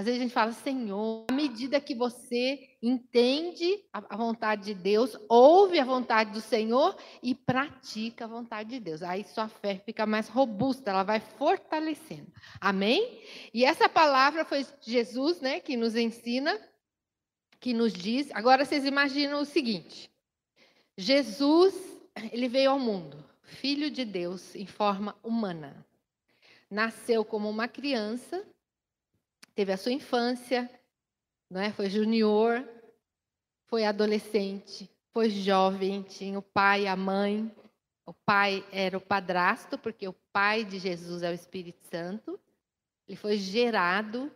Às vezes a gente fala, Senhor, à medida que você entende a vontade de Deus, ouve a vontade do Senhor e pratica a vontade de Deus. Aí sua fé fica mais robusta, ela vai fortalecendo. Amém? E essa palavra foi Jesus, né, que nos ensina, que nos diz. Agora vocês imaginam o seguinte: Jesus, ele veio ao mundo, filho de Deus em forma humana. Nasceu como uma criança teve a sua infância, não é? foi junior, foi adolescente, foi jovem, tinha o pai a mãe. O pai era o padrasto, porque o pai de Jesus é o Espírito Santo. Ele foi gerado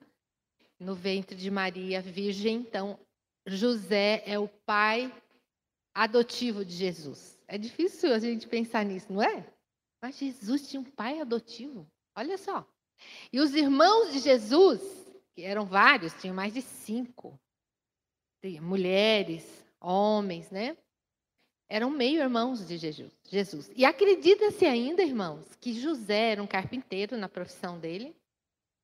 no ventre de Maria, virgem. Então, José é o pai adotivo de Jesus. É difícil a gente pensar nisso, não é? Mas Jesus tinha um pai adotivo. Olha só. E os irmãos de Jesus eram vários, tinham mais de cinco. Mulheres, homens, né? Eram meio-irmãos de Jesus. E acredita-se ainda, irmãos, que José era um carpinteiro na profissão dele.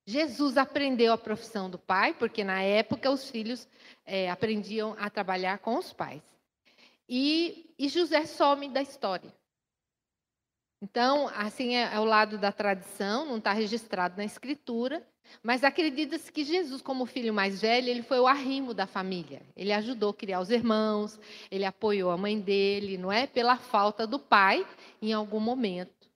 Jesus aprendeu a profissão do pai, porque na época os filhos é, aprendiam a trabalhar com os pais. E, e José some da história. Então, assim é, é o lado da tradição, não está registrado na escritura, mas acredita-se que Jesus, como filho mais velho, ele foi o arrimo da família. Ele ajudou a criar os irmãos, ele apoiou a mãe dele, não é? Pela falta do pai em algum momento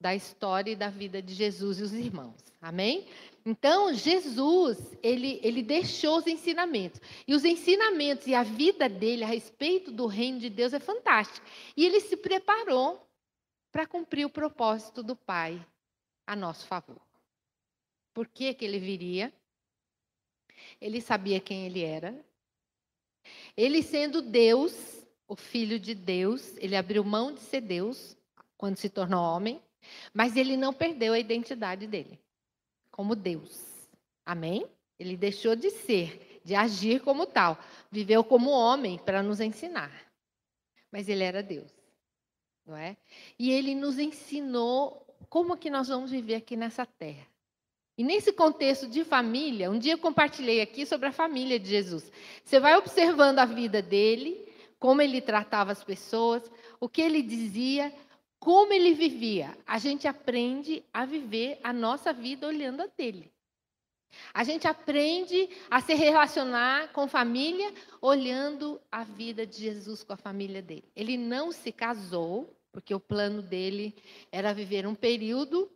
da história e da vida de Jesus e os irmãos. Amém? Então, Jesus, ele, ele deixou os ensinamentos. E os ensinamentos e a vida dele a respeito do reino de Deus é fantástico. E ele se preparou para cumprir o propósito do Pai a nosso favor. Por que, que ele viria? Ele sabia quem ele era. Ele, sendo Deus, o Filho de Deus, ele abriu mão de ser Deus quando se tornou homem, mas ele não perdeu a identidade dele como Deus. Amém? Ele deixou de ser, de agir como tal. Viveu como homem para nos ensinar. Mas ele era Deus não é? E ele nos ensinou como que nós vamos viver aqui nessa terra. E nesse contexto de família, um dia eu compartilhei aqui sobre a família de Jesus. Você vai observando a vida dele, como ele tratava as pessoas, o que ele dizia, como ele vivia. A gente aprende a viver a nossa vida olhando a dele. A gente aprende a se relacionar com família olhando a vida de Jesus com a família dele. Ele não se casou, porque o plano dele era viver um período,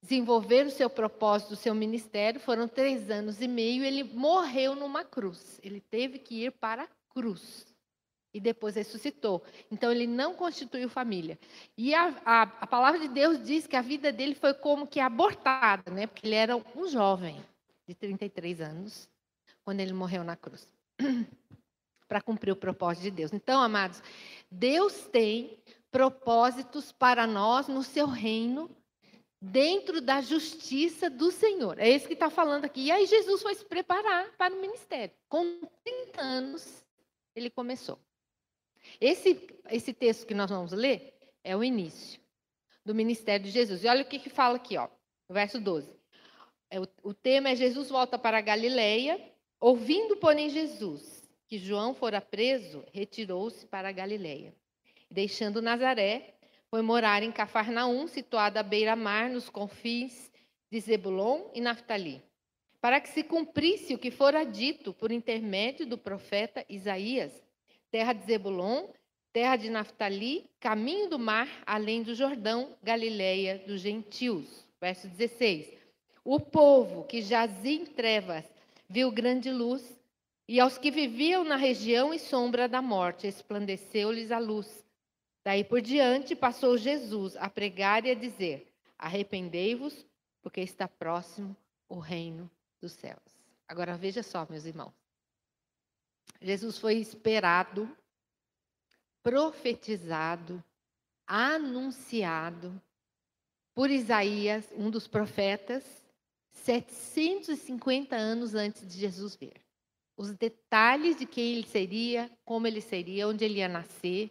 desenvolver o seu propósito, o seu ministério. Foram três anos e meio. Ele morreu numa cruz. Ele teve que ir para a cruz. E depois ressuscitou. Então, ele não constituiu família. E a, a, a palavra de Deus diz que a vida dele foi como que abortada, né? porque ele era um jovem de 33 anos, quando ele morreu na cruz. para cumprir o propósito de Deus. Então, amados, Deus tem propósitos para nós no seu reino, dentro da justiça do Senhor. É isso que está falando aqui. E aí Jesus foi se preparar para o ministério. Com 30 anos, ele começou. Esse, esse texto que nós vamos ler é o início do ministério de Jesus. E olha o que, que fala aqui, ó, verso 12. É, o, o tema é Jesus volta para Galileia, ouvindo, porém, Jesus que João fora preso, retirou-se para Galileia. Deixando Nazaré, foi morar em Cafarnaum, situada à beira-mar, nos confins de Zebulon e Naftali, para que se cumprisse o que fora dito por intermédio do profeta Isaías, terra de Zebulon, terra de Naftali, caminho do mar, além do Jordão, Galileia dos gentios. Verso 16. O povo que jazia em trevas viu grande luz, e aos que viviam na região e sombra da morte, esplandeceu-lhes a luz. Daí por diante passou Jesus a pregar e a dizer: Arrependei-vos, porque está próximo o reino dos céus. Agora veja só, meus irmãos. Jesus foi esperado, profetizado, anunciado por Isaías, um dos profetas, 750 anos antes de Jesus vir. Os detalhes de quem ele seria, como ele seria, onde ele ia nascer,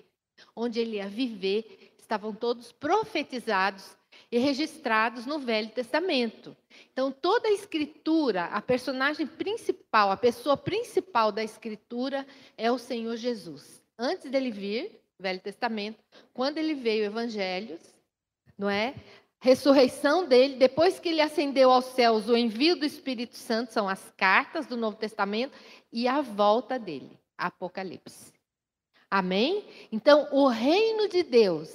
onde ele ia viver, estavam todos profetizados. e registrados no Velho Testamento. Então, toda a escritura, a personagem principal, a pessoa principal da escritura é o Senhor Jesus. Antes dele vir, Velho Testamento, quando ele veio, Evangelhos, não é? Ressurreição dele, depois que ele ascendeu aos céus, o envio do Espírito Santo são as cartas do Novo Testamento e a volta dele, Apocalipse. Amém? Então, o reino de Deus,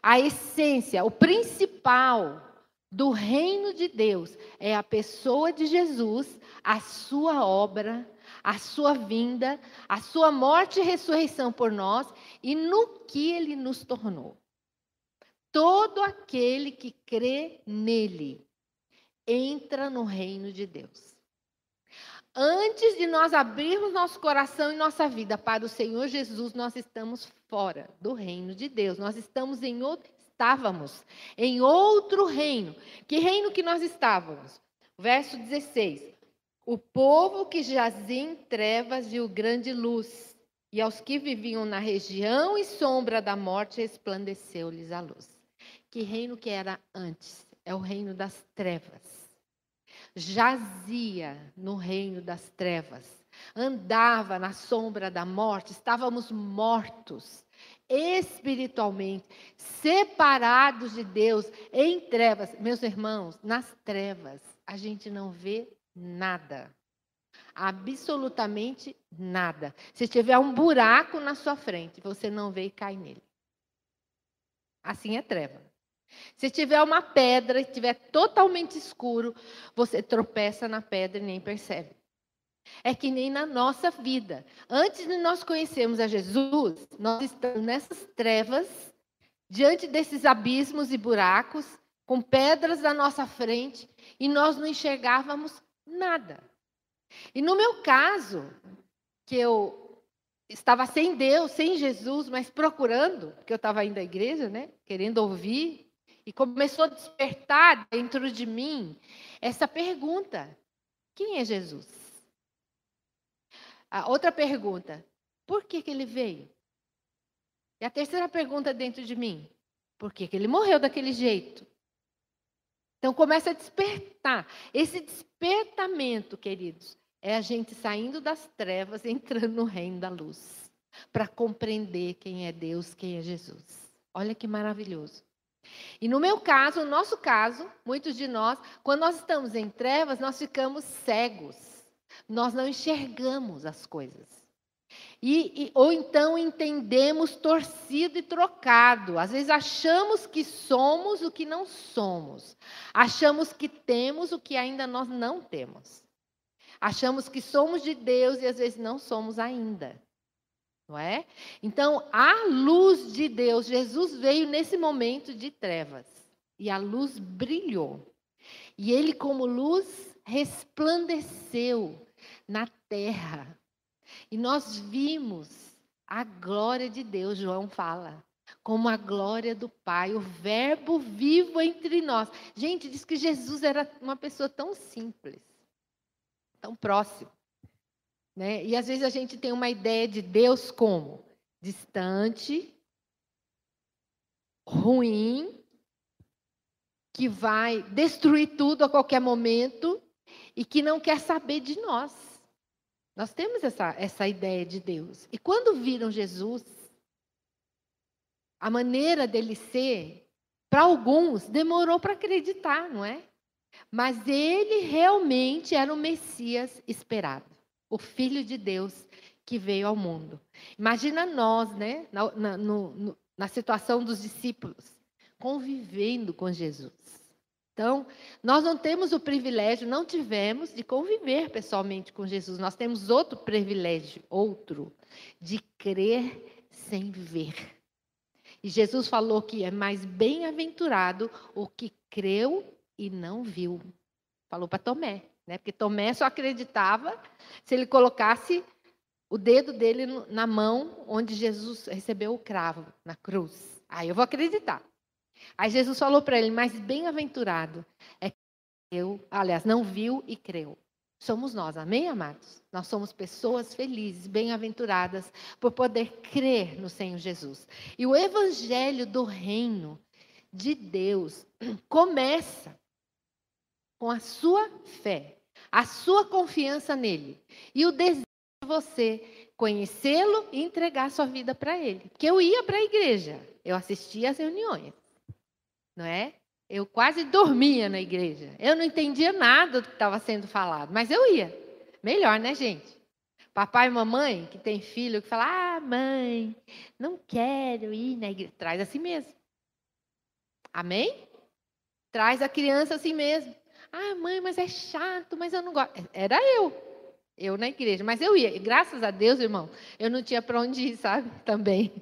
a essência, o principal do reino de Deus é a pessoa de Jesus, a sua obra, a sua vinda, a sua morte e ressurreição por nós e no que ele nos tornou. Todo aquele que crê nele entra no reino de Deus. Antes de nós abrirmos nosso coração e nossa vida para o Senhor Jesus, nós estamos fora do reino de Deus. Nós estamos em outro, estávamos em outro reino. Que reino que nós estávamos? Verso 16. O povo que jazia em trevas viu grande luz, e aos que viviam na região e sombra da morte resplandeceu-lhes a luz. Que reino que era antes? É o reino das trevas. Jazia no reino das trevas, andava na sombra da morte, estávamos mortos espiritualmente, separados de Deus, em trevas. Meus irmãos, nas trevas, a gente não vê nada. Absolutamente nada. Se tiver um buraco na sua frente, você não vê e cai nele. Assim é treva. Se tiver uma pedra e estiver totalmente escuro, você tropeça na pedra e nem percebe. É que nem na nossa vida. Antes de nós conhecermos a Jesus, nós estamos nessas trevas, diante desses abismos e buracos, com pedras à nossa frente, e nós não enxergávamos nada. E no meu caso, que eu estava sem Deus, sem Jesus, mas procurando, porque eu estava indo à igreja, né? Querendo ouvir, e começou a despertar dentro de mim essa pergunta: quem é Jesus? A outra pergunta: por que, que ele veio? E a terceira pergunta dentro de mim: por que, que ele morreu daquele jeito? Então começa a despertar. Esse despertamento, queridos, é a gente saindo das trevas, entrando no reino da luz, para compreender quem é Deus, quem é Jesus. Olha que maravilhoso. E no meu caso, no nosso caso, muitos de nós, quando nós estamos em trevas, nós ficamos cegos. Nós não enxergamos as coisas. E, e, ou então entendemos torcido e trocado. Às vezes achamos que somos o que não somos. Achamos que temos o que ainda nós não temos. Achamos que somos de Deus e às vezes não somos ainda. Não é? Então, a luz de Deus, Jesus veio nesse momento de trevas e a luz brilhou. E ele, como luz, resplandeceu na terra. E nós vimos a glória de Deus, João fala, como a glória do Pai, o Verbo vivo entre nós. Gente, diz que Jesus era uma pessoa tão simples, tão próximo. Né? E às vezes a gente tem uma ideia de Deus como distante, ruim, que vai destruir tudo a qualquer momento e que não quer saber de nós. Nós temos essa, essa ideia de Deus. E quando viram Jesus, a maneira dele ser, para alguns, demorou para acreditar, não é? Mas ele realmente era o Messias esperado, o Filho de Deus que veio ao mundo. Imagina nós, né, na, na, no, na situação dos discípulos, convivendo com Jesus. Então, nós não temos o privilégio, não tivemos, de conviver pessoalmente com Jesus. Nós temos outro privilégio, outro, de crer sem ver. E Jesus falou que é mais bem-aventurado o que creu e não viu. Falou para Tomé, né? Porque Tomé só acreditava se ele colocasse o dedo dele na mão onde Jesus recebeu o cravo na cruz. Aí eu vou acreditar. Aí Jesus falou para ele: Mas bem-aventurado é eu, aliás, não viu e creu. Somos nós, amém, amados? Nós somos pessoas felizes, bem-aventuradas por poder crer no Senhor Jesus. E o evangelho do reino de Deus começa com a sua fé, a sua confiança nele e o desejo de você conhecê-lo e entregar sua vida para ele. Porque eu ia para a igreja, eu assistia às reuniões, não é? Eu quase dormia na igreja. Eu não entendia nada do que estava sendo falado, mas eu ia. Melhor, né, gente? Papai e mamãe, que tem filho, que fala: Ah, mãe, não quero ir na igreja. Traz assim mesmo. Amém? Traz a criança assim mesmo. Ah, mãe, mas é chato, mas eu não gosto. Era eu. Eu na igreja. Mas eu ia. E graças a Deus, irmão, eu não tinha para onde ir, sabe? Também.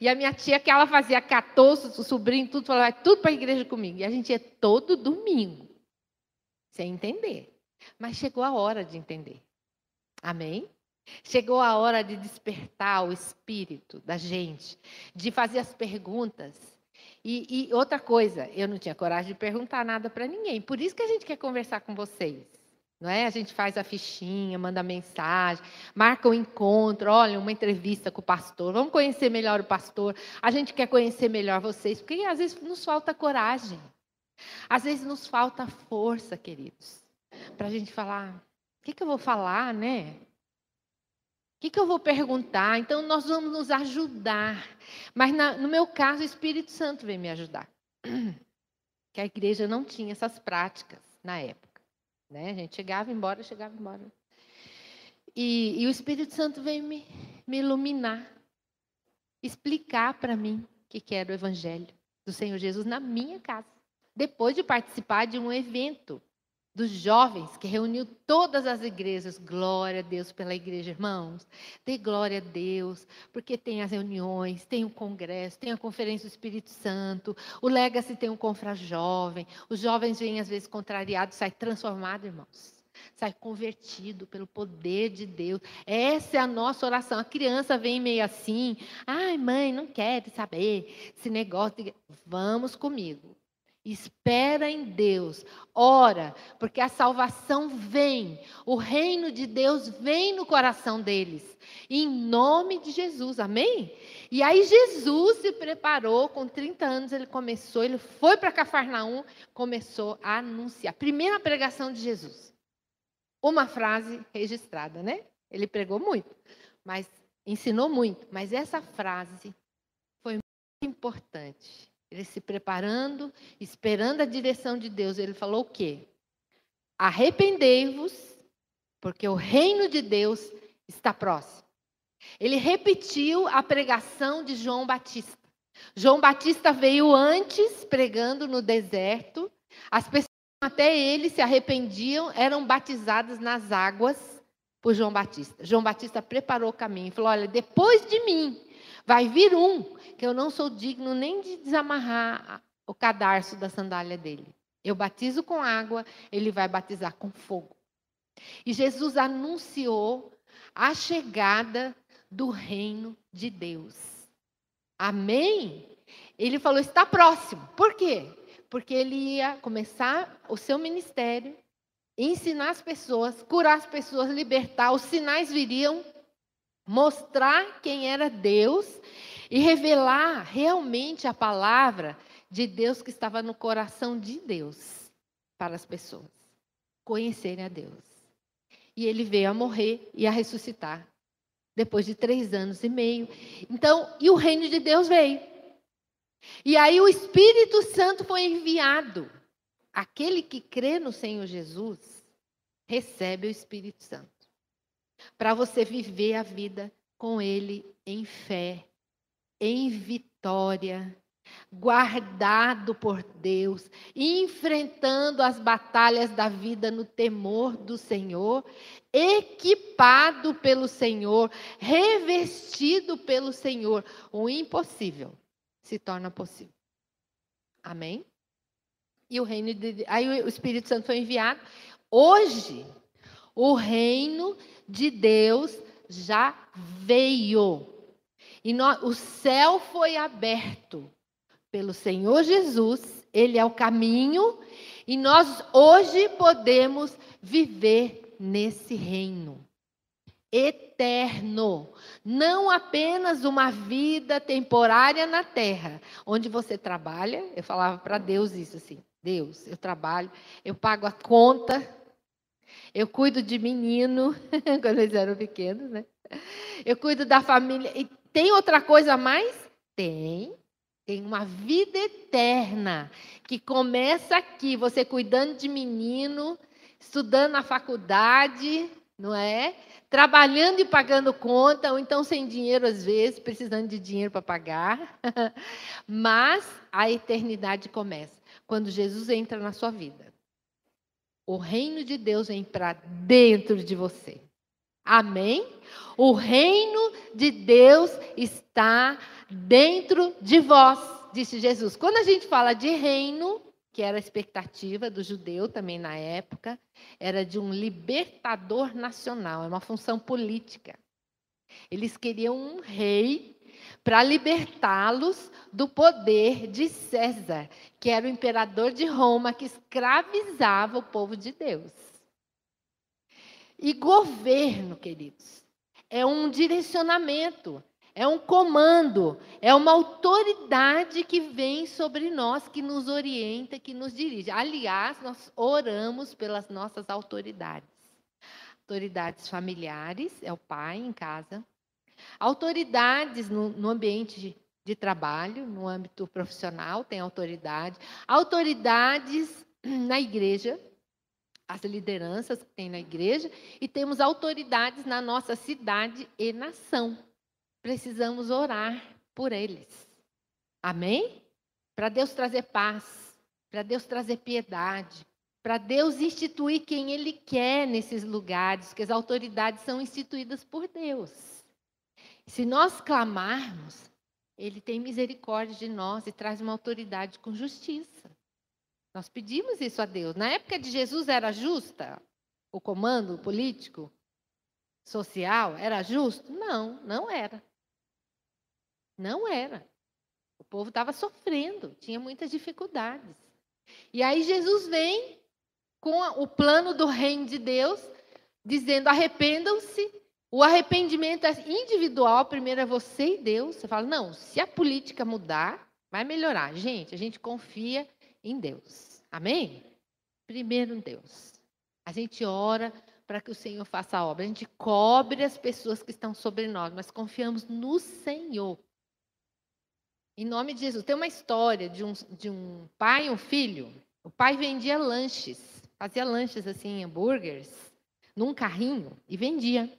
E a minha tia, que ela fazia 14, o sobrinho, tudo, falava, vai tudo para a igreja comigo. E a gente ia todo domingo. Sem entender. Mas chegou a hora de entender. Amém? Chegou a hora de despertar o espírito da gente, de fazer as perguntas. E, e outra coisa, eu não tinha coragem de perguntar nada para ninguém. Por isso que a gente quer conversar com vocês. Não é? A gente faz a fichinha, manda mensagem, marca um encontro, olha, uma entrevista com o pastor. Vamos conhecer melhor o pastor. A gente quer conhecer melhor vocês, porque às vezes nos falta coragem. Às vezes nos falta força, queridos, para a gente falar: o que, que eu vou falar, né? Que, que eu vou perguntar? Então, nós vamos nos ajudar. Mas, na, no meu caso, o Espírito Santo veio me ajudar. Que a igreja não tinha essas práticas na época. Né? A gente chegava embora, chegava embora. E, e o Espírito Santo veio me, me iluminar, explicar para mim o que, que era o Evangelho do Senhor Jesus na minha casa. Depois de participar de um evento dos jovens que reuniu todas as igrejas. Glória a Deus pela igreja, irmãos. Dê glória a Deus, porque tem as reuniões, tem o congresso, tem a conferência do Espírito Santo, o Legacy tem um confra jovem. Os jovens vêm às vezes contrariados, sai transformado, irmãos. Sai convertido pelo poder de Deus. Essa é a nossa oração. A criança vem meio assim. Ai, mãe, não quero saber esse negócio. De... Vamos comigo. Espera em Deus, ora, porque a salvação vem, o reino de Deus vem no coração deles, em nome de Jesus, amém? E aí Jesus se preparou, com 30 anos ele começou, ele foi para Cafarnaum, começou a anunciar, primeira pregação de Jesus. Uma frase registrada, né? Ele pregou muito, mas ensinou muito, mas essa frase foi muito importante. Ele se preparando, esperando a direção de Deus. Ele falou o quê? Arrependei-vos, porque o reino de Deus está próximo. Ele repetiu a pregação de João Batista. João Batista veio antes pregando no deserto. As pessoas até ele se arrependiam, eram batizadas nas águas por João Batista. João Batista preparou o caminho e falou: Olha, depois de mim Vai vir um que eu não sou digno nem de desamarrar o cadarço da sandália dele. Eu batizo com água, ele vai batizar com fogo. E Jesus anunciou a chegada do reino de Deus. Amém? Ele falou: está próximo. Por quê? Porque ele ia começar o seu ministério, ensinar as pessoas, curar as pessoas, libertar, os sinais viriam mostrar quem era Deus e revelar realmente a palavra de Deus que estava no coração de Deus para as pessoas conhecerem a Deus. E ele veio a morrer e a ressuscitar depois de três anos e meio. Então, e o reino de Deus veio. E aí o Espírito Santo foi enviado. Aquele que crê no Senhor Jesus recebe o Espírito Santo para você viver a vida com Ele em fé, em vitória, guardado por Deus, enfrentando as batalhas da vida no temor do Senhor, equipado pelo Senhor, revestido pelo Senhor. O impossível se torna possível. Amém? E o reino de aí o Espírito Santo foi enviado. Hoje, o reino de Deus já veio. E o céu foi aberto pelo Senhor Jesus, Ele é o caminho, e nós hoje podemos viver nesse reino. eterno, não apenas uma vida temporária na terra, onde você trabalha. Eu falava para Deus isso assim: Deus, eu trabalho, eu pago a conta, eu cuido de menino, quando eles eram pequenos, né? Eu cuido da família. E tem outra coisa a mais? Tem. Tem uma vida eterna que começa aqui, você cuidando de menino, estudando na faculdade, não é? Trabalhando e pagando conta, ou então sem dinheiro às vezes, precisando de dinheiro para pagar. Mas a eternidade começa quando Jesus entra na sua vida. O reino de Deus vem para dentro de você. Amém? O reino de Deus está dentro de vós, disse Jesus. Quando a gente fala de reino, que era a expectativa do judeu também na época, era de um libertador nacional, é uma função política. Eles queriam um rei para libertá-los do poder de César, que era o imperador de Roma que escravizava o povo de Deus. E governo, queridos, é um direcionamento, é um comando, é uma autoridade que vem sobre nós, que nos orienta, que nos dirige. Aliás, nós oramos pelas nossas autoridades. Autoridades familiares, é o pai em casa. Autoridades no, no ambiente de, de trabalho, no âmbito profissional, tem autoridade. Autoridades na igreja, as lideranças que tem na igreja, e temos autoridades na nossa cidade e nação precisamos orar por eles. Amém? Para Deus trazer paz, para Deus trazer piedade, para Deus instituir quem Ele quer nesses lugares, que as autoridades são instituídas por Deus. Se nós clamarmos, Ele tem misericórdia de nós e traz uma autoridade com justiça. Nós pedimos isso a Deus. Na época de Jesus era justa o comando político, social? Era justo? Não, não era. Não era. O povo estava sofrendo, tinha muitas dificuldades. E aí Jesus vem com o plano do reino de Deus, dizendo: arrependam-se. O arrependimento é individual, primeiro é você e Deus. Você fala: não, se a política mudar, vai melhorar. Gente, a gente confia em Deus. Amém? Primeiro em Deus. A gente ora para que o Senhor faça a obra. A gente cobre as pessoas que estão sobre nós, mas confiamos no Senhor. Em nome de Jesus. Tem uma história de um, de um pai e um filho. O pai vendia lanches, fazia lanches assim, hambúrgueres, num carrinho e vendia.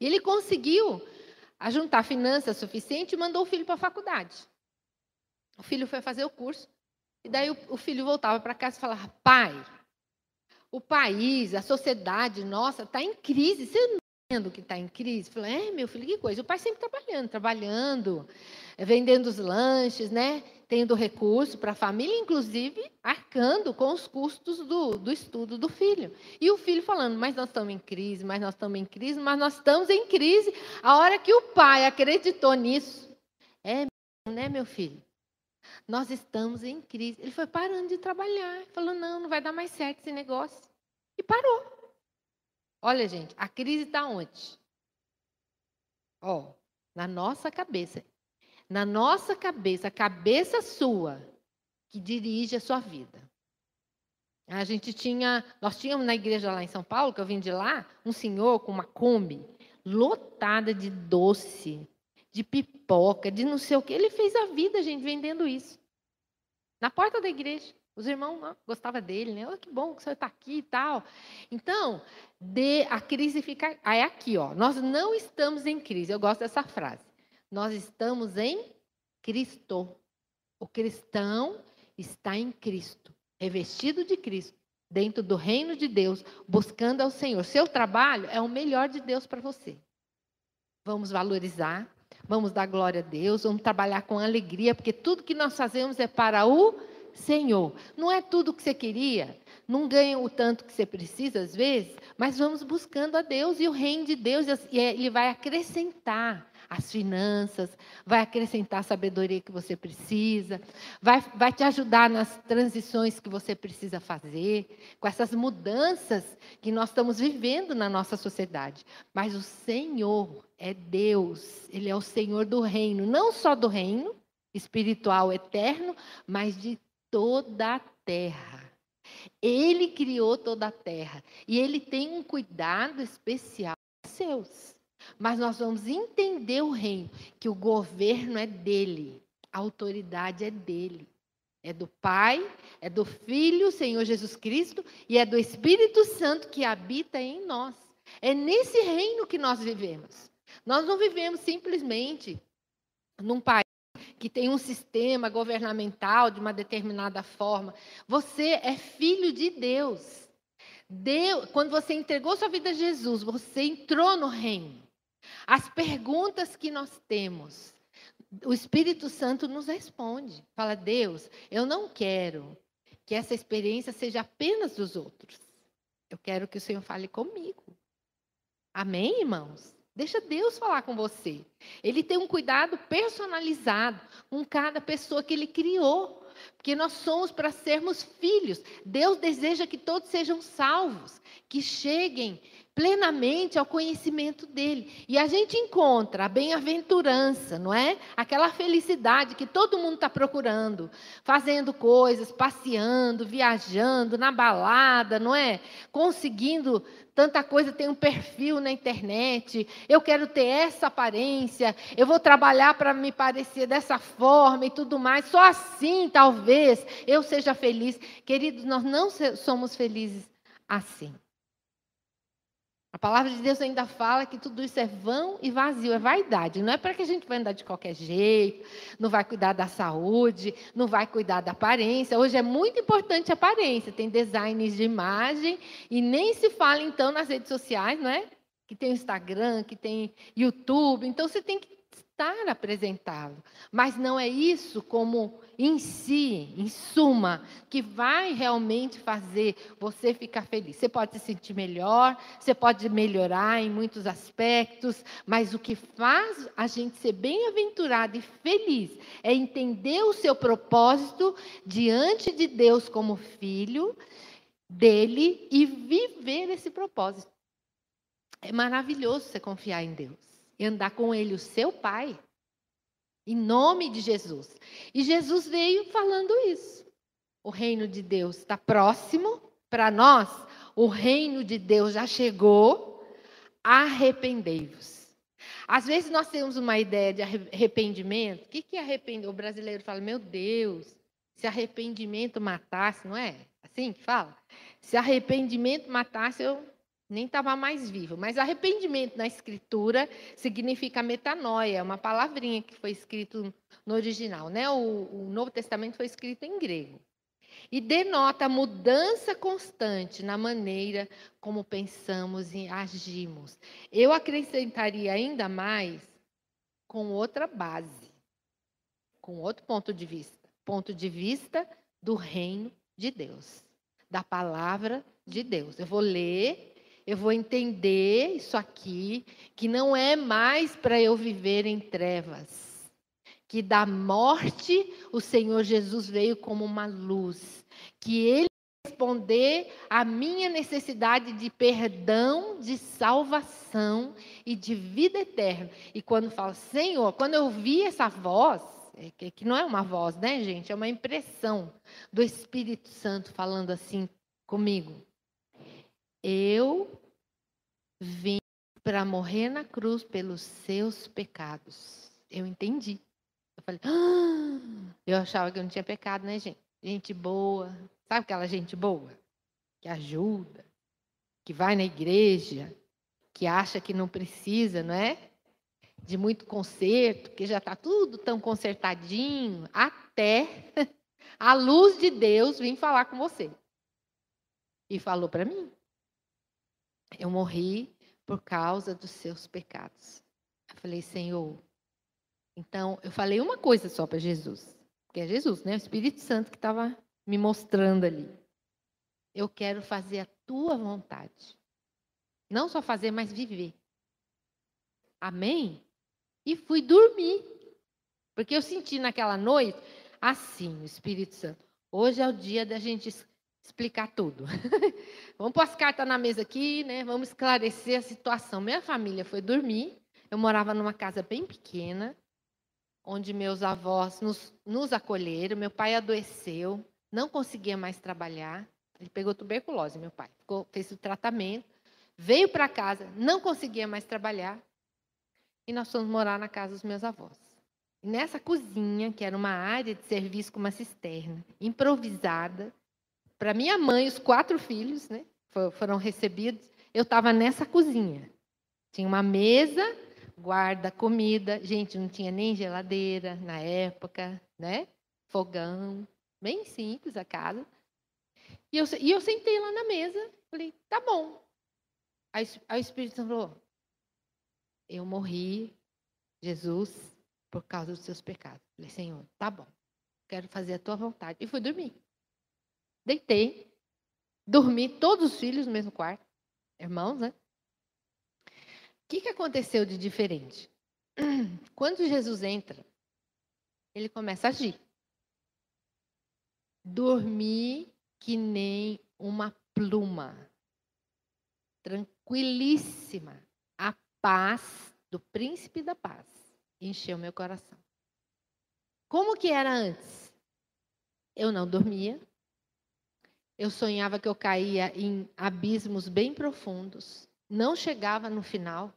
E ele conseguiu ajuntar finanças suficiente e mandou o filho para a faculdade. O filho foi fazer o curso. E daí o, filho voltava para casa e falava: Pai, o país, a sociedade nossa está em crise. Você não vendo que está em crise? Falei, é, meu filho, que coisa. O pai sempre trabalhando, trabalhando, vendendo os lanches, né? Tendo recurso para a família, inclusive arcando com os custos do, do estudo do filho. E o filho falando, mas nós estamos em crise, mas nós estamos em crise, mas nós estamos em crise. A hora que o pai acreditou nisso, é, né, meu filho? Nós estamos em crise. Ele foi parando de trabalhar, falou, não, não vai dar mais certo esse negócio. E parou. Olha, gente, a crise está onde? Ó, na nossa cabeça. Na nossa cabeça, a cabeça sua que dirige a sua vida. A gente tinha, nós tínhamos na igreja lá em São Paulo, que eu vim de lá, um senhor com uma Kombi lotada de doce, de pipoca, de não sei o que. Ele fez a vida, gente, vendendo isso. Na porta da igreja. Os irmãos gostavam dele, né? Oh, que bom que o senhor está aqui e tal. Então, de, a crise fica. é aqui, ó. Nós não estamos em crise. Eu gosto dessa frase. Nós estamos em Cristo. O cristão está em Cristo, revestido de Cristo, dentro do reino de Deus, buscando ao Senhor. Seu trabalho é o melhor de Deus para você. Vamos valorizar, vamos dar glória a Deus, vamos trabalhar com alegria, porque tudo que nós fazemos é para o Senhor. Não é tudo o que você queria, não ganha o tanto que você precisa às vezes, mas vamos buscando a Deus e o reino de Deus, e Ele vai acrescentar as finanças, vai acrescentar a sabedoria que você precisa, vai, vai te ajudar nas transições que você precisa fazer, com essas mudanças que nós estamos vivendo na nossa sociedade. Mas o Senhor é Deus, Ele é o Senhor do reino, não só do reino espiritual eterno, mas de toda a terra. Ele criou toda a terra e ele tem um cuidado especial seus. Mas nós vamos entender o reino, que o governo é dele, a autoridade é dele. É do Pai, é do Filho, Senhor Jesus Cristo, e é do Espírito Santo que habita em nós. É nesse reino que nós vivemos. Nós não vivemos simplesmente num país que tem um sistema governamental de uma determinada forma. Você é filho de Deus. Deus, quando você entregou sua vida a Jesus, você entrou no reino. As perguntas que nós temos, o Espírito Santo nos responde. Fala, Deus, eu não quero que essa experiência seja apenas dos outros. Eu quero que o Senhor fale comigo. Amém, irmãos? Deixa Deus falar com você. Ele tem um cuidado personalizado com cada pessoa que ele criou. Porque nós somos para sermos filhos. Deus deseja que todos sejam salvos, que cheguem plenamente ao conhecimento dele. E a gente encontra a bem-aventurança, não é? Aquela felicidade que todo mundo está procurando, fazendo coisas, passeando, viajando, na balada, não é? Conseguindo tanta coisa, tem um perfil na internet, eu quero ter essa aparência, eu vou trabalhar para me parecer dessa forma e tudo mais. Só assim, talvez, eu seja feliz. Queridos, nós não somos felizes assim. A palavra de Deus ainda fala que tudo isso é vão e vazio, é vaidade. Não é para que a gente vai andar de qualquer jeito, não vai cuidar da saúde, não vai cuidar da aparência. Hoje é muito importante a aparência, tem designs de imagem e nem se fala então nas redes sociais, não é? Que tem Instagram, que tem YouTube. Então você tem que estar apresentá-lo. Mas não é isso como em si, em suma, que vai realmente fazer você ficar feliz. Você pode se sentir melhor, você pode melhorar em muitos aspectos, mas o que faz a gente ser bem-aventurado e feliz é entender o seu propósito diante de Deus como filho dele e viver esse propósito. É maravilhoso você confiar em Deus e andar com ele, o seu pai. Em nome de Jesus. E Jesus veio falando isso. O reino de Deus está próximo para nós. O reino de Deus já chegou. Arrependei-vos. Às vezes nós temos uma ideia de arrependimento. O que é arrepender? O brasileiro fala: Meu Deus, se arrependimento matasse, não é? Assim que fala? Se arrependimento matasse, eu nem estava mais vivo. Mas arrependimento na escritura significa metanoia, uma palavrinha que foi escrito no original. Né? O, o Novo Testamento foi escrito em grego. E denota mudança constante na maneira como pensamos e agimos. Eu acrescentaria ainda mais com outra base, com outro ponto de vista ponto de vista do reino de Deus, da palavra de Deus. Eu vou ler eu vou entender isso aqui, que não é mais para eu viver em trevas. Que da morte o Senhor Jesus veio como uma luz. Que ele responder à minha necessidade de perdão, de salvação e de vida eterna. E quando fala, Senhor, quando eu vi essa voz, é que não é uma voz, né, gente? É uma impressão do Espírito Santo falando assim comigo. Eu vim para morrer na cruz pelos seus pecados. Eu entendi. Eu falei, ah! eu achava que eu não tinha pecado, né, gente? Gente boa. Sabe aquela gente boa? Que ajuda, que vai na igreja, que acha que não precisa, não é? De muito conserto, que já está tudo tão consertadinho, até a luz de Deus vir falar com você. E falou para mim. Eu morri por causa dos seus pecados. Eu falei, Senhor. Então, eu falei uma coisa só para Jesus, que é Jesus, né? O Espírito Santo que estava me mostrando ali. Eu quero fazer a tua vontade. Não só fazer, mas viver. Amém? e fui dormir. Porque eu senti naquela noite, assim, o Espírito Santo. Hoje é o dia da gente explicar tudo. Vamos pôr as cartas na mesa aqui, né? Vamos esclarecer a situação. Minha família foi dormir. Eu morava numa casa bem pequena, onde meus avós nos, nos acolheram. Meu pai adoeceu, não conseguia mais trabalhar. Ele pegou tuberculose, meu pai. Ficou, fez o tratamento, veio para casa, não conseguia mais trabalhar. E nós fomos morar na casa dos meus avós. E nessa cozinha, que era uma área de serviço com uma cisterna, improvisada, para minha mãe, os quatro filhos né, foram recebidos. Eu estava nessa cozinha. Tinha uma mesa, guarda comida. Gente, não tinha nem geladeira na época, né? Fogão, bem simples a casa. E eu, e eu sentei lá na mesa, falei, tá bom. Aí, aí o Espírito Santo falou, eu morri, Jesus, por causa dos seus pecados. Falei, Senhor, tá bom, quero fazer a tua vontade. E fui dormir. Deitei, dormi, todos os filhos no mesmo quarto, irmãos, né? O que, que aconteceu de diferente? Quando Jesus entra, ele começa a agir. Dormi que nem uma pluma, tranquilíssima. A paz do príncipe da paz encheu meu coração. Como que era antes? Eu não dormia. Eu sonhava que eu caía em abismos bem profundos. Não chegava no final.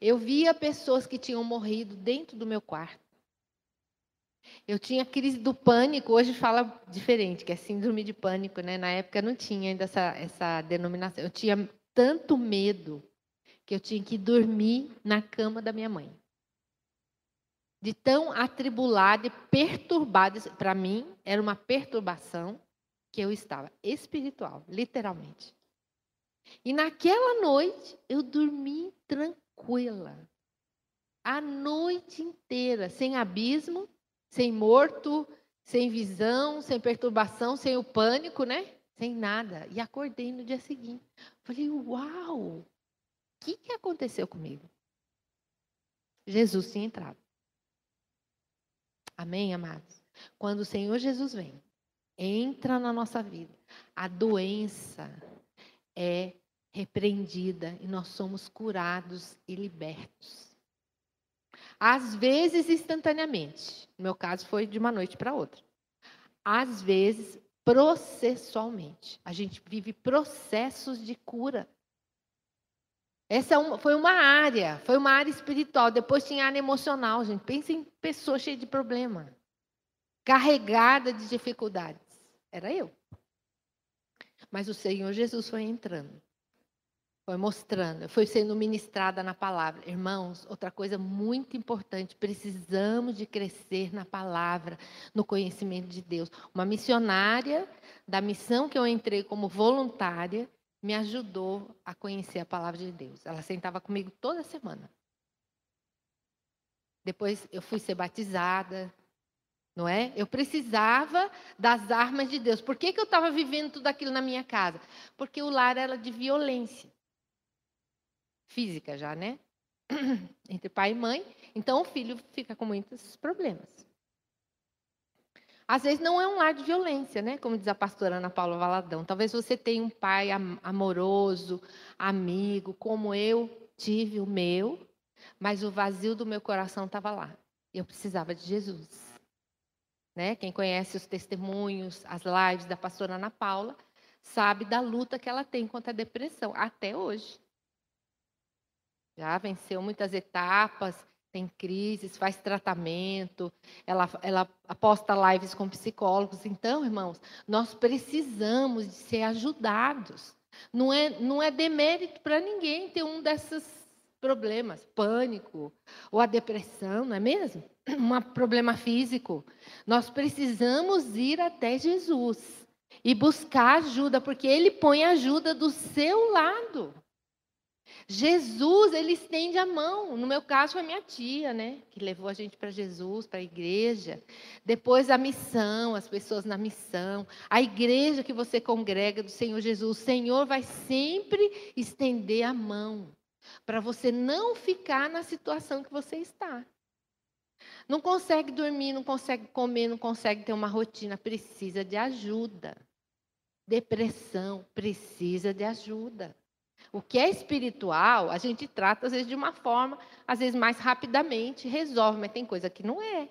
Eu via pessoas que tinham morrido dentro do meu quarto. Eu tinha crise do pânico, hoje fala diferente, que é síndrome de pânico, né? Na época não tinha ainda essa, essa denominação. Eu tinha tanto medo que eu tinha que dormir na cama da minha mãe. De tão atribulada e perturbada, para mim era uma perturbação que eu estava espiritual, literalmente. E naquela noite eu dormi tranquila. A noite inteira, sem abismo, sem morto, sem visão, sem perturbação, sem o pânico, né? Sem nada. E acordei no dia seguinte. Falei, uau! O que, que aconteceu comigo? Jesus tinha entrado. Amém, amados? Quando o Senhor Jesus vem, entra na nossa vida, a doença é repreendida e nós somos curados e libertos. Às vezes instantaneamente. No meu caso foi de uma noite para outra. Às vezes processualmente. A gente vive processos de cura. Essa é foi uma área, foi uma área espiritual. Depois tinha área emocional, gente. Pensa em pessoa cheia de problema, carregada de dificuldades. Era eu. Mas o Senhor Jesus foi entrando. Foi mostrando, foi sendo ministrada na palavra. Irmãos, outra coisa muito importante, precisamos de crescer na palavra, no conhecimento de Deus. Uma missionária da missão que eu entrei como voluntária me ajudou a conhecer a palavra de Deus. Ela sentava comigo toda semana. Depois eu fui ser batizada, não é? Eu precisava das armas de Deus. Por que, que eu estava vivendo tudo aquilo na minha casa? Porque o lar era de violência física já, né? Entre pai e mãe. Então o filho fica com muitos problemas. Às vezes não é um lar de violência, né? Como diz a pastora Ana Paula Valadão. Talvez você tenha um pai amoroso, amigo, como eu tive o meu, mas o vazio do meu coração estava lá. Eu precisava de Jesus. Né? Quem conhece os testemunhos, as lives da pastora Ana Paula, sabe da luta que ela tem contra a depressão, até hoje. Já venceu muitas etapas, tem crises, faz tratamento, ela, ela aposta lives com psicólogos. Então, irmãos, nós precisamos de ser ajudados. Não é, não é demérito para ninguém ter um desses problemas, pânico ou a depressão, não é mesmo? Um problema físico. Nós precisamos ir até Jesus e buscar ajuda, porque Ele põe ajuda do seu lado. Jesus, ele estende a mão. No meu caso, foi minha tia, né? Que levou a gente para Jesus, para a igreja. Depois, a missão, as pessoas na missão. A igreja que você congrega do Senhor Jesus. O Senhor vai sempre estender a mão. para você não ficar na situação que você está. Não consegue dormir, não consegue comer, não consegue ter uma rotina, precisa de ajuda. Depressão precisa de ajuda. O que é espiritual, a gente trata às vezes de uma forma, às vezes mais rapidamente, resolve, mas tem coisa que não é.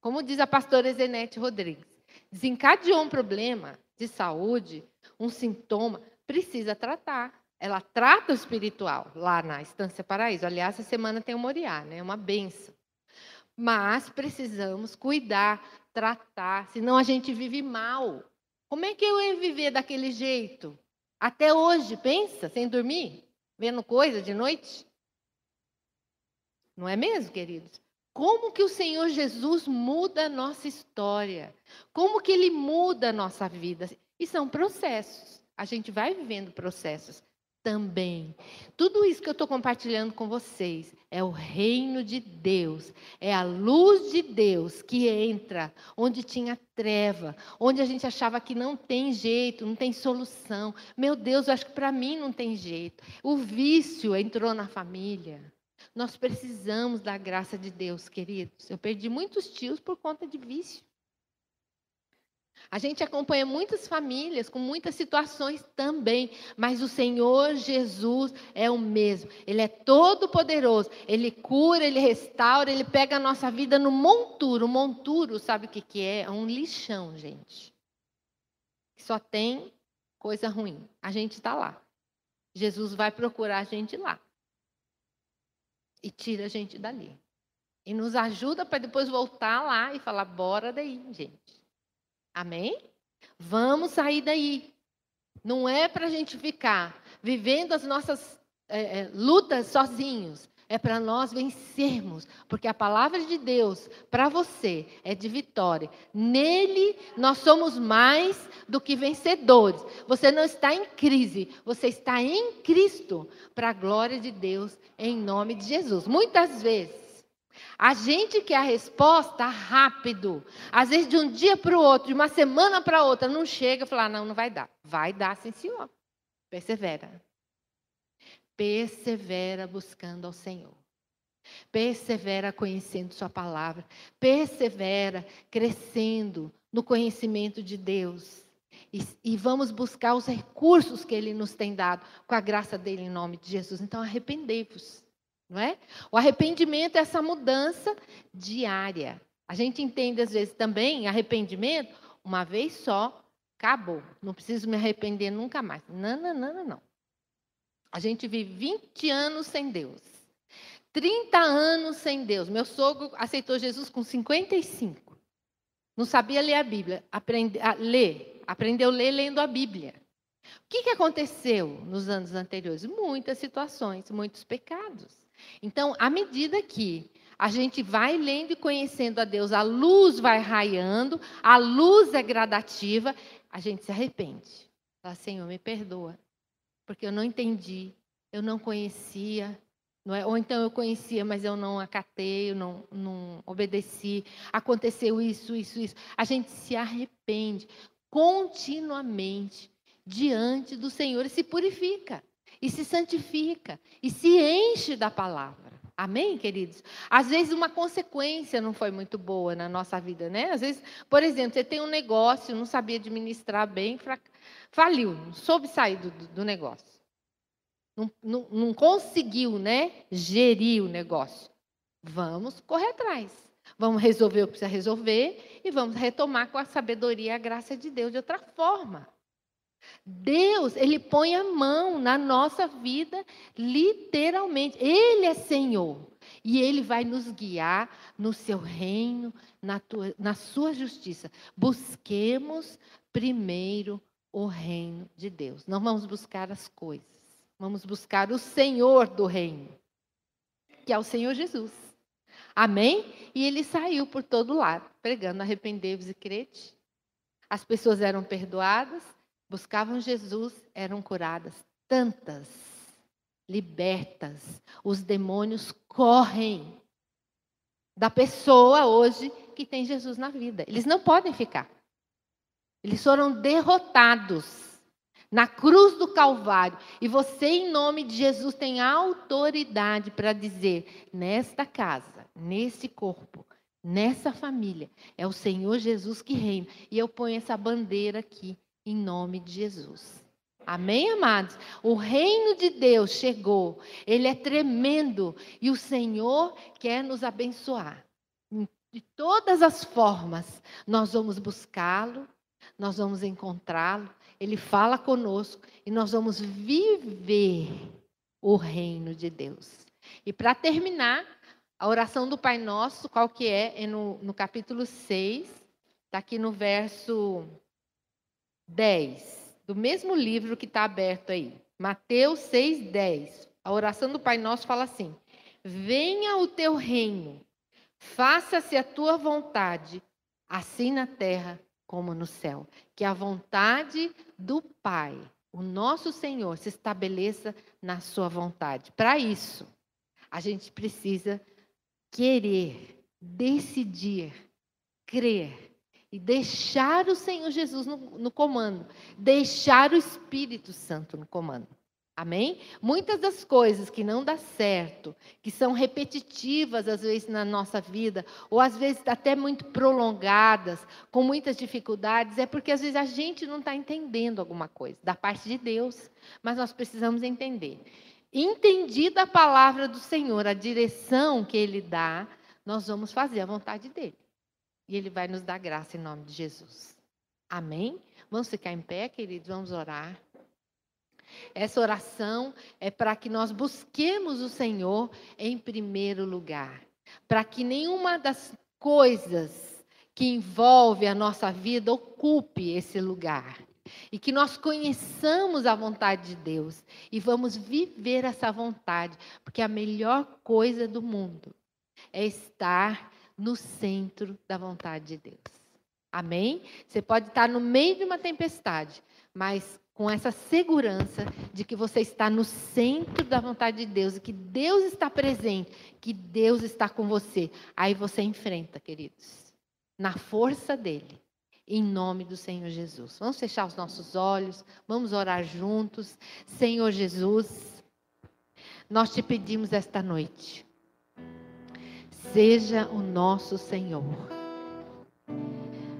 Como diz a pastora Zenete Rodrigues, desencadeou um problema de saúde, um sintoma, precisa tratar. Ela trata o espiritual lá na Estância Paraíso. Aliás, essa semana tem o Moriá, né? Uma benção. Mas precisamos cuidar, tratar, senão a gente vive mal. Como é que eu ia viver daquele jeito? Até hoje, pensa, sem dormir, vendo coisa de noite? Não é mesmo, queridos? Como que o Senhor Jesus muda a nossa história? Como que ele muda a nossa vida? E são processos. A gente vai vivendo processos também. Tudo isso que eu estou compartilhando com vocês é o reino de Deus, é a luz de Deus que entra onde tinha treva, onde a gente achava que não tem jeito, não tem solução. Meu Deus, eu acho que para mim não tem jeito. O vício entrou na família. Nós precisamos da graça de Deus, queridos. Eu perdi muitos tios por conta de vício. A gente acompanha muitas famílias com muitas situações também, mas o Senhor Jesus é o mesmo. Ele é todo poderoso. Ele cura, ele restaura, ele pega a nossa vida no monturo. O monturo, sabe o que, que é? É um lixão, gente. Só tem coisa ruim. A gente está lá. Jesus vai procurar a gente lá. E tira a gente dali. E nos ajuda para depois voltar lá e falar: bora daí, gente. Amém? Vamos sair daí. Não é para a gente ficar vivendo as nossas é, é, lutas sozinhos. É para nós vencermos, porque a palavra de Deus para você é de vitória. Nele nós somos mais do que vencedores. Você não está em crise, você está em Cristo, para a glória de Deus, em nome de Jesus. Muitas vezes a gente quer a resposta rápido. Às vezes, de um dia para o outro, de uma semana para outra, não chega e fala: ah, não, não vai dar. Vai dar, sim, senhor. Persevera. Persevera buscando ao Senhor. Persevera conhecendo Sua palavra. Persevera crescendo no conhecimento de Deus. E, e, vamos buscar os recursos que Ele nos tem dado, com a graça dele, em nome de Jesus. Então, arrependei-vos. Não é? O arrependimento é essa mudança diária. A gente entende, às vezes, também arrependimento uma vez só, acabou. Não preciso me arrepender nunca mais. Não, não, não, não. A gente vive 20 anos sem Deus. 30 anos sem Deus. Meu sogro aceitou Jesus com 55. Não sabia ler a Bíblia. Aprende, a ler. Aprendeu a ler lendo a Bíblia. O que, que aconteceu nos anos anteriores? Muitas situações, muitos pecados. Então, à medida que a gente vai lendo e conhecendo a Deus, a luz vai raiando, a luz é gradativa, a gente se arrepende. Fala, Senhor, me perdoa, porque eu não entendi, eu não conhecia, não é? ou então eu conhecia, mas eu não acatei, eu não, não obedeci, aconteceu isso, isso, isso. A gente se arrepende continuamente diante do Senhor e se purifica e se santifica e se enche da palavra. Amém, queridos? Às vezes uma consequência não foi muito boa na nossa vida, né? Às vezes, por exemplo, você tem um negócio, não sabia administrar bem, faliu, não soube sair do, do negócio. Não, não, não conseguiu, né, gerir o negócio. Vamos correr atrás. Vamos resolver o que precisa resolver e vamos retomar com a sabedoria e a graça de Deus de outra forma. Deus, ele põe a mão na nossa vida, literalmente. Ele é Senhor. E ele vai nos guiar no seu reino, na, tua, na sua justiça. Busquemos primeiro o reino de Deus. Não vamos buscar as coisas. Vamos buscar o Senhor do reino, que é o Senhor Jesus. Amém? E ele saiu por todo lado, pregando: arrependei-vos e crede. As pessoas eram perdoadas, buscavam Jesus eram curadas. Tantas, libertas. Os demônios correm da pessoa hoje que tem Jesus na vida. Eles não podem ficar. Eles foram derrotados. na cruz do Calvário. E você, em nome de Jesus, tem autoridade para dizer: nesta casa, nesse corpo, nessa família, é o Senhor Jesus que reina. E eu ponho essa bandeira aqui, em nome de Jesus. Amém, amados? O reino de Deus chegou, ele é tremendo e o Senhor quer nos abençoar. De todas as formas, nós vamos buscá-lo, nós vamos encontrá-lo, ele fala conosco e nós vamos viver o reino de Deus. E para terminar, a oração do Pai Nosso, qual que é? É no, no capítulo 6, está aqui no verso 10, do mesmo livro que está aberto aí. Mateus 6, 10. A oração do Pai Nosso fala assim: Venha o teu reino, faça-se a tua vontade, assim na terra como no céu. Que a vontade do Pai, o nosso Senhor, se estabeleça na sua vontade. Para isso, a gente precisa querer, decidir, crer e deixar o Senhor Jesus no, no comando, deixar o Espírito Santo no comando. Amém? Muitas das coisas que não dá certo, que são repetitivas às vezes na nossa vida, ou às vezes até muito prolongadas, com muitas dificuldades, é porque às vezes a gente não está entendendo alguma coisa da parte de Deus, mas nós precisamos entender. Entendida a palavra do Senhor, a direção que Ele dá, nós vamos fazer a vontade dele. E Ele vai nos dar graça em nome de Jesus. Amém? Vamos ficar em pé, queridos, vamos orar. Essa oração é para que nós busquemos o Senhor em primeiro lugar, para que nenhuma das coisas que envolve a nossa vida ocupe esse lugar. E que nós conheçamos a vontade de Deus e vamos viver essa vontade, porque a melhor coisa do mundo é estar no centro da vontade de Deus. Amém? Você pode estar no meio de uma tempestade, mas com essa segurança de que você está no centro da vontade de Deus e que Deus está presente, que Deus está com você. Aí você enfrenta, queridos, na força dele, em nome do Senhor Jesus. Vamos fechar os nossos olhos, vamos orar juntos. Senhor Jesus, nós te pedimos esta noite, seja o nosso Senhor.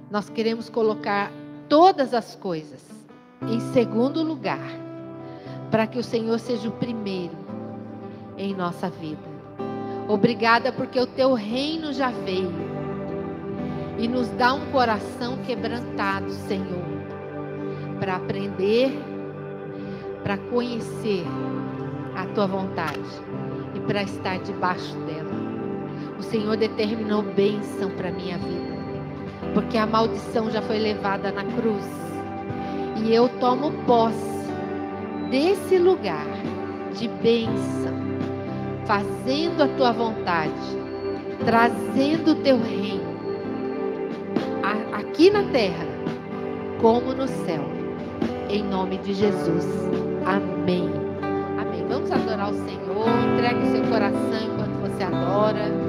Nós queremos colocar todas as coisas em segundo lugar, para que o Senhor seja o primeiro em nossa vida. Obrigada porque o teu reino já veio e nos dá um coração quebrantado, Senhor, para aprender, para conhecer a tua vontade e para estar debaixo dela. O Senhor determinou bênção para minha vida, porque a maldição já foi levada na cruz e eu tomo posse desse lugar de bênção, fazendo a tua vontade, trazendo o teu reino aqui na terra, como no céu. Em nome de Jesus. Amém. Amém. Vamos adorar o Senhor. Entregue seu coração enquanto você adora.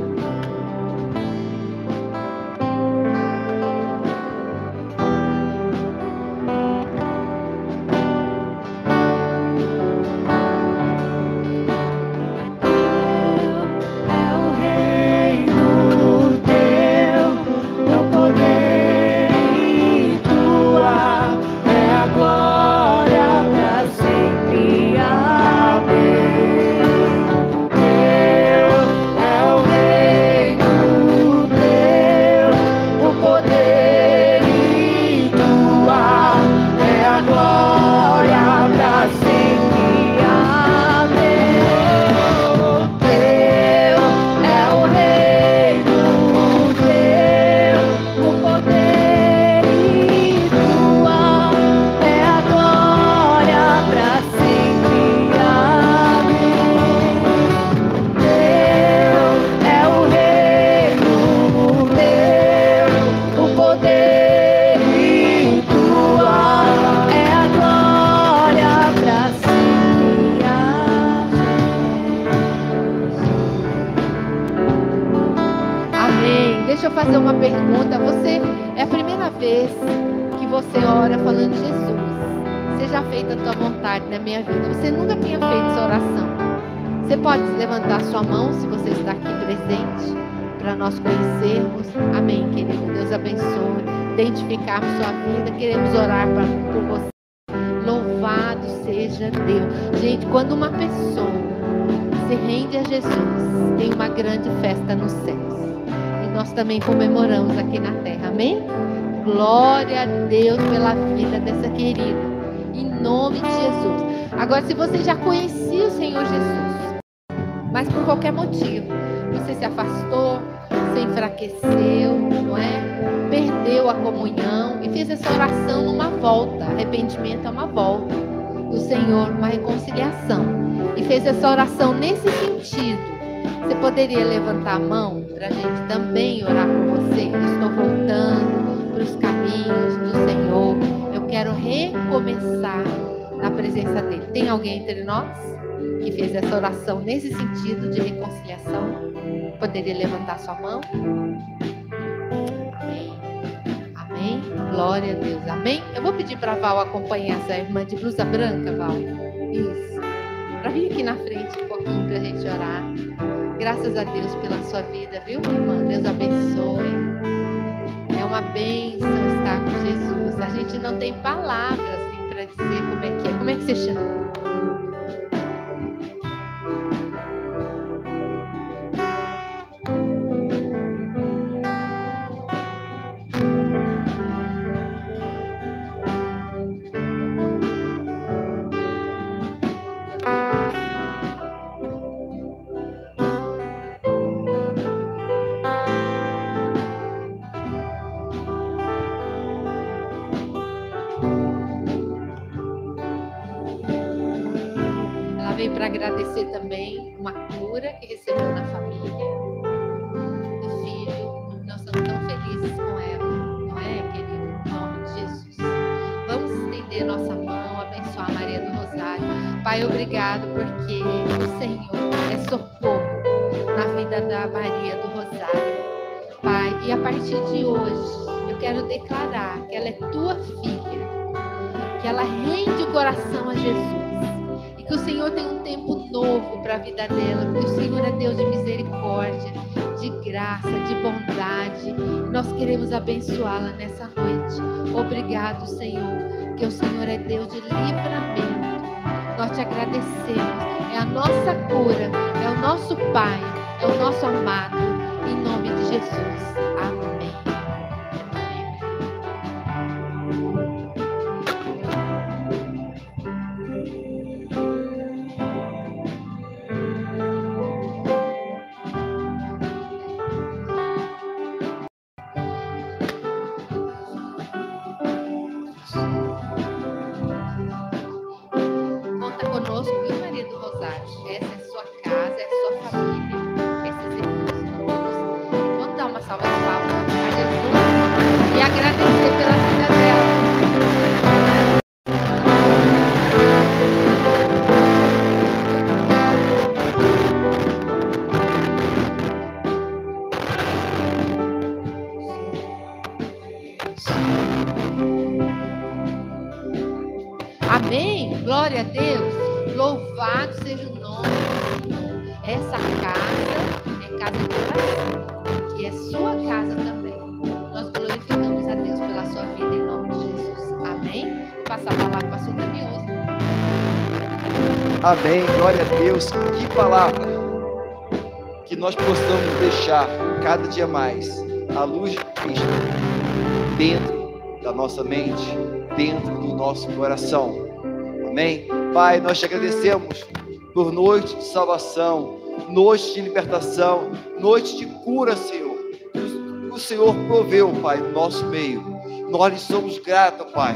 Também comemoramos aqui na terra. Amém? Glória a Deus pela vida dessa querida. Em nome de Jesus. Agora, se você já conhecia o Senhor Jesus, mas por qualquer motivo, você se afastou, se enfraqueceu, não é? Perdeu a comunhão e fez essa oração numa volta. Arrependimento é uma volta do Senhor, uma reconciliação. E fez essa oração nesse sentido. Você poderia levantar a mão para a gente também orar por você? Estou voltando para os caminhos do Senhor. Eu quero recomeçar na presença dele. Tem alguém entre nós que fez essa oração nesse sentido de reconciliação? Poderia levantar sua mão? Amém. Amém. Glória a Deus. Amém. Eu vou pedir para Val acompanhar essa irmã de blusa branca, Val. Isso. Para vir aqui na frente um pouquinho para a gente orar. Graças a Deus pela sua vida, viu, irmã? Deus abençoe. É uma bênção estar com Jesus. A gente não tem palavras assim, para dizer como é que é. Como é que você chama? Agradecer também uma cura que recebeu na família, do filho. Nós estamos tão felizes com ela, não é, querido? Em nome de Jesus. Vamos estender nossa mão, abençoar a Maria do Rosário. Pai, obrigado porque o Senhor é socorro na vida da Maria do Rosário. Pai, e a partir de hoje, eu quero declarar que ela é tua filha, que ela rende o coração a Jesus que o Senhor tem um tempo novo para a vida dela, porque o Senhor é Deus de misericórdia, de graça, de bondade. Nós queremos abençoá-la nessa noite. Obrigado, Senhor, que o Senhor é Deus de livramento. Nós te agradecemos. É a nossa cura, é o nosso Pai, é o nosso amado. Em nome de Jesus. Amém. Glória a Deus. Que palavra. Que nós possamos deixar cada dia mais a luz de Cristo dentro da nossa mente, dentro do nosso coração. Amém. Pai, nós te agradecemos por noite de salvação, noite de libertação, noite de cura, Senhor. O Senhor proveu, Pai, no nosso meio. Nós lhe somos gratos, Pai,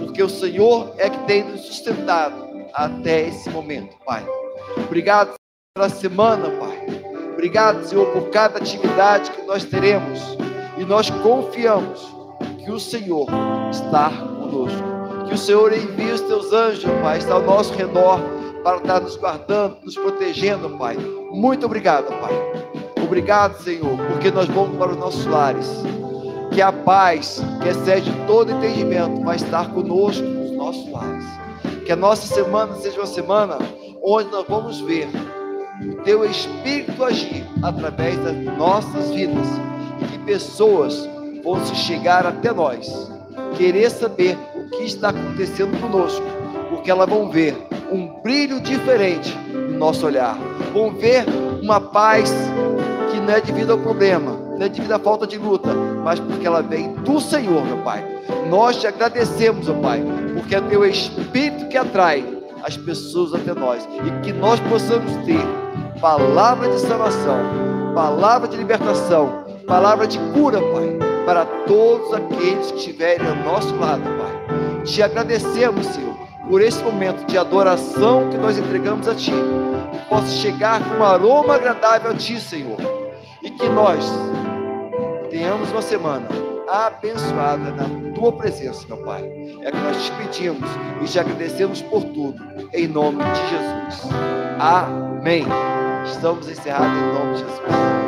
porque o Senhor é que tem nos sustentado até esse momento, Pai. Obrigado pela semana, Pai. Obrigado, Senhor, por cada atividade que nós teremos. E nós confiamos que o Senhor está conosco. Que o Senhor envie os teus anjos, Pai, está ao nosso redor para estar nos guardando, nos protegendo, Pai. Muito obrigado, Pai. Obrigado, Senhor, porque nós vamos para os nossos lares. Que a paz, que excede todo entendimento, vai estar conosco nos nossos lares. Que a nossa semana seja uma semana onde nós vamos ver o teu Espírito agir através das nossas vidas e que pessoas vão se chegar até nós, querer saber o que está acontecendo conosco, porque elas vão ver um brilho diferente no nosso olhar, vão ver uma paz que não é devido ao problema, não é devido à falta de luta, mas porque ela vem do Senhor, meu Pai. Nós te agradecemos, meu Pai, porque é teu Espírito que atrai as pessoas até nós. E que nós possamos ter palavra de salvação, palavra de libertação, palavra de cura, Pai, para todos aqueles que estiverem ao nosso lado, Pai. Te agradecemos, Senhor, por esse momento de adoração que nós entregamos a Ti, que possa chegar com um aroma agradável a Ti, Senhor, e que nós tenhamos uma semana abençoada na tua presença, meu Pai. É que nós te pedimos e te agradecemos por tudo, em nome de Jesus. Amém. Estamos encerrados em nome de Jesus.